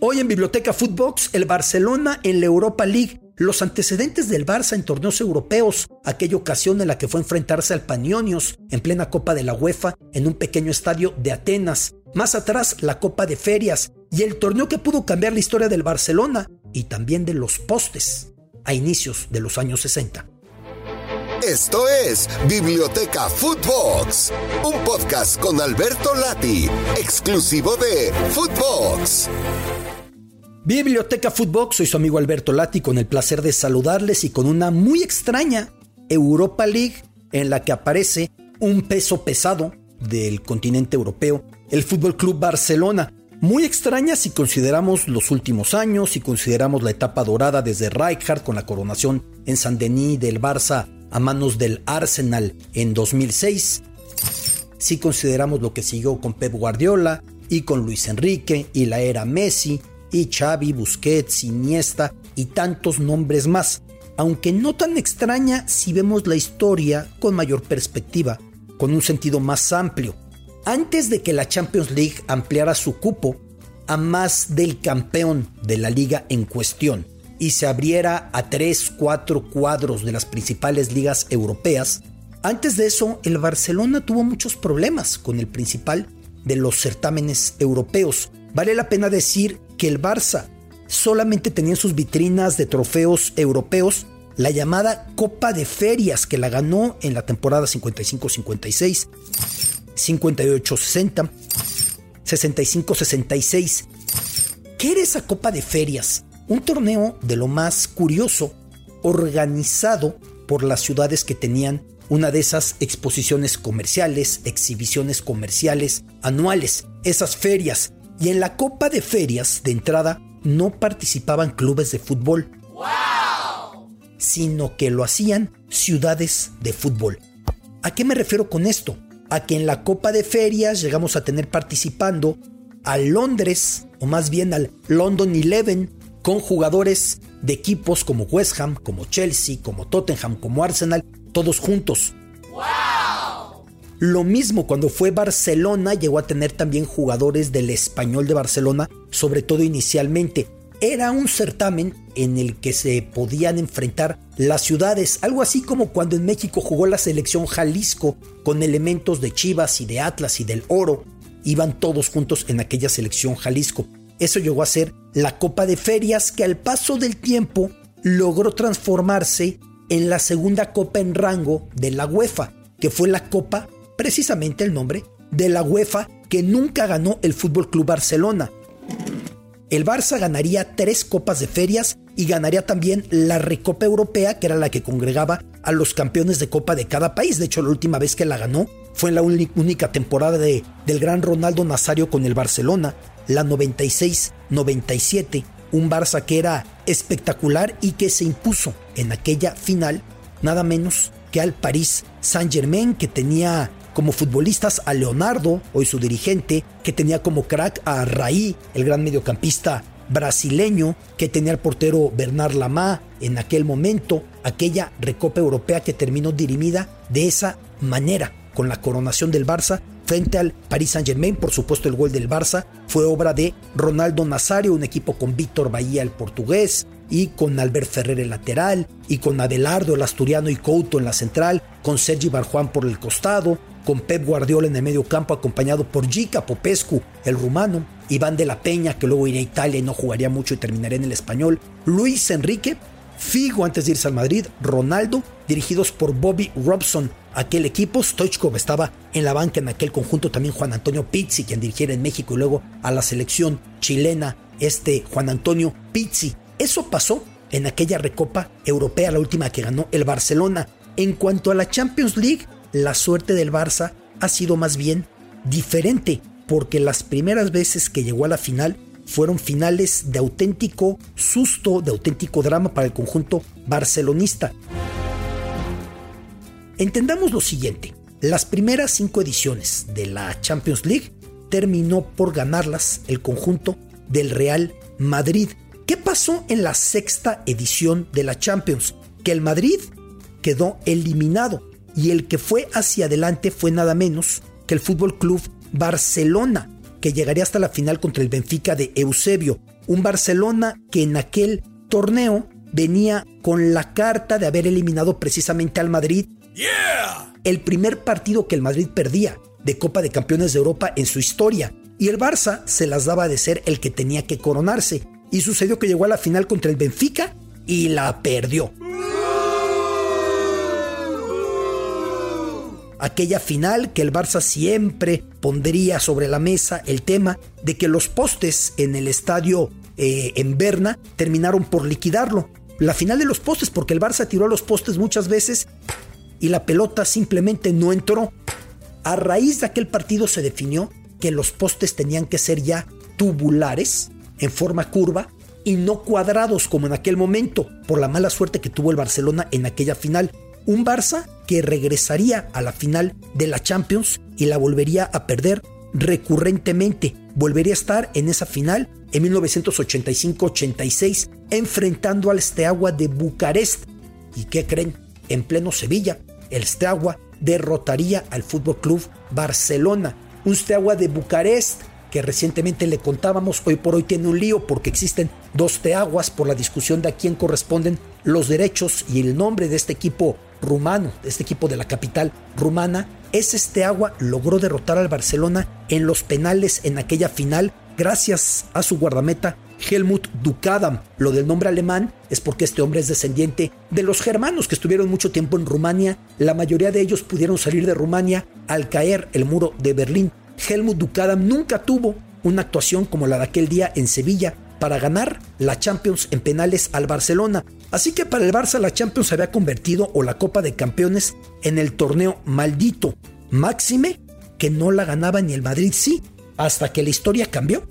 Hoy en Biblioteca Footbox, el Barcelona en la Europa League. Los antecedentes del Barça en torneos europeos, aquella ocasión en la que fue enfrentarse al Panionios en plena Copa de la UEFA en un pequeño estadio de Atenas. Más atrás, la Copa de Ferias y el torneo que pudo cambiar la historia del Barcelona y también de los postes a inicios de los años 60. Esto es Biblioteca Footbox, un podcast con Alberto Lati, exclusivo de Footbox. Biblioteca Footbox, soy su amigo Alberto Lati con el placer de saludarles y con una muy extraña Europa League en la que aparece un peso pesado del continente europeo, el Fútbol Club Barcelona. Muy extraña si consideramos los últimos años, si consideramos la etapa dorada desde Rijkaard con la coronación en Saint-Denis del Barça a manos del Arsenal en 2006. Si consideramos lo que siguió con Pep Guardiola y con Luis Enrique y la era Messi y Xavi, Busquets, Iniesta y tantos nombres más, aunque no tan extraña si vemos la historia con mayor perspectiva, con un sentido más amplio. Antes de que la Champions League ampliara su cupo a más del campeón de la liga en cuestión, y se abriera a 3, 4 cuadros de las principales ligas europeas, antes de eso el Barcelona tuvo muchos problemas con el principal de los certámenes europeos. Vale la pena decir que el Barça solamente tenía en sus vitrinas de trofeos europeos la llamada Copa de Ferias que la ganó en la temporada 55-56, 58-60, 65-66. ¿Qué era esa Copa de Ferias? Un torneo de lo más curioso, organizado por las ciudades que tenían una de esas exposiciones comerciales, exhibiciones comerciales anuales, esas ferias. Y en la Copa de Ferias, de entrada, no participaban clubes de fútbol, sino que lo hacían ciudades de fútbol. ¿A qué me refiero con esto? A que en la Copa de Ferias llegamos a tener participando a Londres, o más bien al London Eleven, con jugadores de equipos como West Ham, como Chelsea, como Tottenham, como Arsenal, todos juntos. Lo mismo cuando fue Barcelona, llegó a tener también jugadores del español de Barcelona, sobre todo inicialmente. Era un certamen en el que se podían enfrentar las ciudades, algo así como cuando en México jugó la selección Jalisco con elementos de Chivas y de Atlas y del Oro. Iban todos juntos en aquella selección Jalisco. Eso llegó a ser la Copa de Ferias que al paso del tiempo logró transformarse en la segunda copa en rango de la UEFA, que fue la copa, precisamente el nombre, de la UEFA que nunca ganó el Fútbol Club Barcelona. El Barça ganaría tres copas de ferias y ganaría también la Recopa Europea, que era la que congregaba a los campeones de copa de cada país. De hecho, la última vez que la ganó fue en la única temporada de, del gran Ronaldo Nazario con el Barcelona, la 96-97, un Barça que era espectacular y que se impuso en aquella final nada menos que al París Saint-Germain que tenía como futbolistas a Leonardo, hoy su dirigente, que tenía como crack a Raí, el gran mediocampista brasileño, que tenía el portero Bernard Lamá en aquel momento, aquella recopa europea que terminó dirimida de esa manera, con la coronación del Barça frente al Paris Saint-Germain. Por supuesto, el gol del Barça fue obra de Ronaldo Nazario, un equipo con Víctor Bahía, el portugués, y con Albert Ferrer el lateral, y con Adelardo el asturiano y Couto en la central, con Sergi Barjuan por el costado, con Pep Guardiola en el medio campo acompañado por Gica Popescu, el rumano, Iván de la Peña, que luego iría a Italia y no jugaría mucho y terminaría en el español, Luis Enrique, Figo antes de irse al Madrid, Ronaldo, dirigidos por Bobby Robson, aquel equipo. Stoichkov estaba en la banca en aquel conjunto, también Juan Antonio Pizzi, quien dirigiera en México y luego a la selección chilena, este Juan Antonio Pizzi. Eso pasó en aquella recopa europea, la última que ganó el Barcelona. En cuanto a la Champions League, la suerte del Barça ha sido más bien diferente, porque las primeras veces que llegó a la final fueron finales de auténtico susto, de auténtico drama para el conjunto barcelonista. Entendamos lo siguiente, las primeras cinco ediciones de la Champions League terminó por ganarlas el conjunto del Real Madrid. ¿Qué pasó en la sexta edición de la Champions? Que el Madrid quedó eliminado y el que fue hacia adelante fue nada menos que el Fútbol Club Barcelona. que llegaría hasta la final contra el Benfica de Eusebio, un Barcelona que en aquel torneo venía con la carta de haber eliminado precisamente al Madrid. El primer partido que el Madrid perdía de Copa de Campeones de Europa en su historia. Y el Barça se las daba de ser el que tenía que coronarse. Y sucedió que llegó a la final contra el Benfica y la perdió. Aquella final que el Barça siempre pondría sobre la mesa el tema de que los postes en el estadio eh, en Berna terminaron por liquidarlo. La final de los postes porque el Barça tiró a los postes muchas veces y la pelota simplemente no entró. A raíz de aquel partido se definió que los postes tenían que ser ya tubulares, en forma curva, y no cuadrados como en aquel momento, por la mala suerte que tuvo el Barcelona en aquella final. Un Barça que regresaría a la final de la Champions y la volvería a perder recurrentemente. Volvería a estar en esa final en 1985-86, enfrentando al Steaua de Bucarest. ¿Y qué creen? En pleno Sevilla, el Steaua derrotaría al Fútbol Club Barcelona. Un Steaua de Bucarest que recientemente le contábamos, hoy por hoy tiene un lío porque existen dos Teaguas por la discusión de a quién corresponden los derechos y el nombre de este equipo rumano, de este equipo de la capital rumana. Ese Steaua logró derrotar al Barcelona en los penales en aquella final gracias a su guardameta Helmut Dukadam. Lo del nombre alemán es porque este hombre es descendiente de los germanos que estuvieron mucho tiempo en Rumania. La mayoría de ellos pudieron salir de Rumania al caer el muro de Berlín. Helmut Dukadam nunca tuvo una actuación como la de aquel día en Sevilla para ganar la Champions en penales al Barcelona. Así que para el Barça la Champions se había convertido o la Copa de Campeones en el torneo maldito. Máxime que no la ganaba ni el Madrid sí, hasta que la historia cambió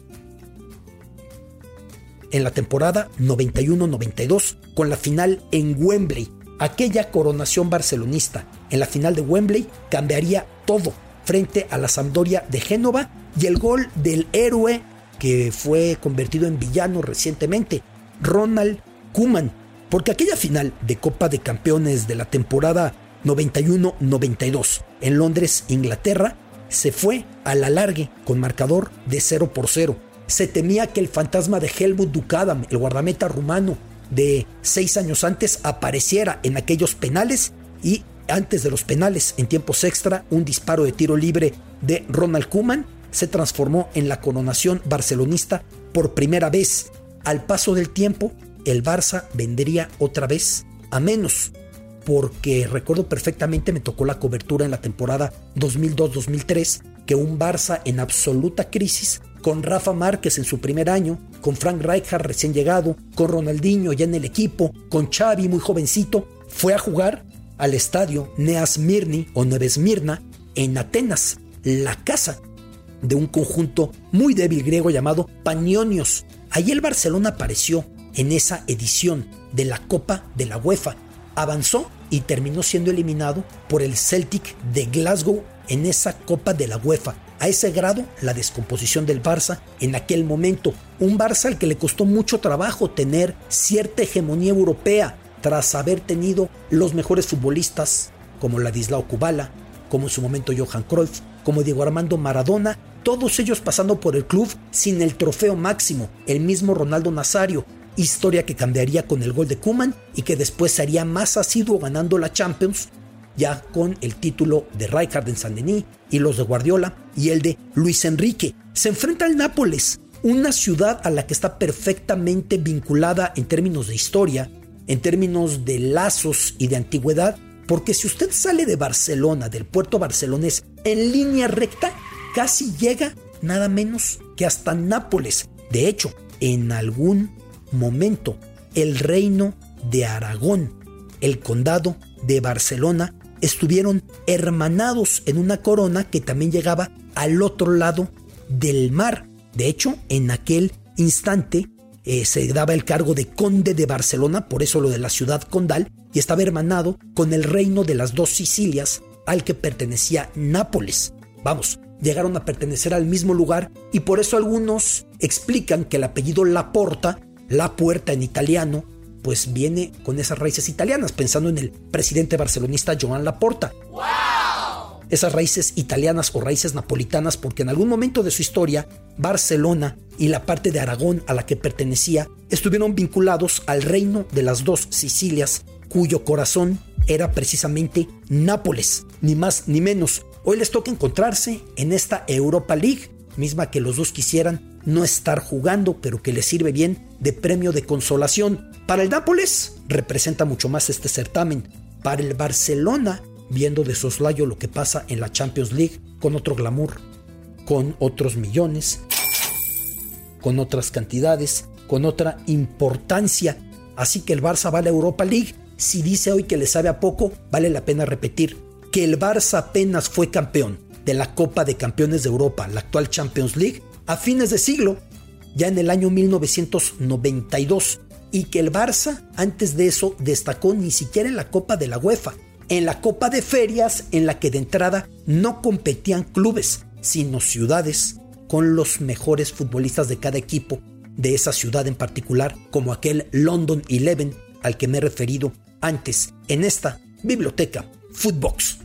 en la temporada 91-92 con la final en Wembley. Aquella coronación barcelonista en la final de Wembley cambiaría todo frente a la Sampdoria de Génova y el gol del héroe que fue convertido en villano recientemente, Ronald Koeman, porque aquella final de Copa de Campeones de la temporada 91-92 en Londres, Inglaterra, se fue a la largue con marcador de 0 por 0 se temía que el fantasma de Helmut Dukadam, el guardameta rumano de seis años antes, apareciera en aquellos penales y antes de los penales, en tiempos extra, un disparo de tiro libre de Ronald Koeman se transformó en la coronación barcelonista por primera vez. Al paso del tiempo, el Barça vendría otra vez a menos, porque recuerdo perfectamente me tocó la cobertura en la temporada 2002-2003 que un Barça en absoluta crisis con Rafa Márquez en su primer año, con Frank Rijkaard recién llegado, con Ronaldinho ya en el equipo, con Xavi muy jovencito, fue a jugar al estadio Neas Mirni o Nevesmirna en Atenas, la casa de un conjunto muy débil griego llamado Panionios. Allí el Barcelona apareció en esa edición de la Copa de la UEFA. Avanzó y terminó siendo eliminado por el Celtic de Glasgow en esa Copa de la UEFA. A ese grado, la descomposición del Barça en aquel momento. Un Barça al que le costó mucho trabajo tener cierta hegemonía europea tras haber tenido los mejores futbolistas como Ladislao Kubala, como en su momento Johan Cruyff, como Diego Armando Maradona, todos ellos pasando por el club sin el trofeo máximo, el mismo Ronaldo Nazario, historia que cambiaría con el gol de Kuman y que después sería más asiduo ganando la Champions ya con el título de Rijkaard en Saint-Denis y los de Guardiola y el de Luis Enrique. Se enfrenta al Nápoles, una ciudad a la que está perfectamente vinculada en términos de historia, en términos de lazos y de antigüedad, porque si usted sale de Barcelona, del puerto barcelonés, en línea recta, casi llega nada menos que hasta Nápoles. De hecho, en algún momento, el reino de Aragón, el condado de Barcelona, estuvieron hermanados en una corona que también llegaba al otro lado del mar. De hecho, en aquel instante eh, se daba el cargo de conde de Barcelona, por eso lo de la ciudad condal, y estaba hermanado con el reino de las dos Sicilias al que pertenecía Nápoles. Vamos, llegaron a pertenecer al mismo lugar y por eso algunos explican que el apellido Laporta, la puerta en italiano, pues viene con esas raíces italianas, pensando en el presidente barcelonista Joan Laporta. Esas raíces italianas o raíces napolitanas, porque en algún momento de su historia, Barcelona y la parte de Aragón a la que pertenecía estuvieron vinculados al reino de las dos Sicilias, cuyo corazón era precisamente Nápoles, ni más ni menos. Hoy les toca encontrarse en esta Europa League, misma que los dos quisieran no estar jugando, pero que les sirve bien de premio de consolación. Para el Nápoles representa mucho más este certamen. Para el Barcelona, viendo de soslayo lo que pasa en la Champions League, con otro glamour, con otros millones, con otras cantidades, con otra importancia. Así que el Barça va a la Europa League. Si dice hoy que le sabe a poco, vale la pena repetir que el Barça apenas fue campeón de la Copa de Campeones de Europa, la actual Champions League, a fines de siglo, ya en el año 1992, y que el Barça antes de eso destacó ni siquiera en la Copa de la UEFA, en la Copa de Ferias en la que de entrada no competían clubes, sino ciudades, con los mejores futbolistas de cada equipo de esa ciudad en particular, como aquel London Eleven al que me he referido antes en esta biblioteca Footbox.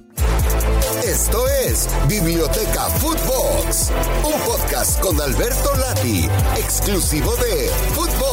Esto es Biblioteca Footbox, un podcast con Alberto Lati, exclusivo de Footbox.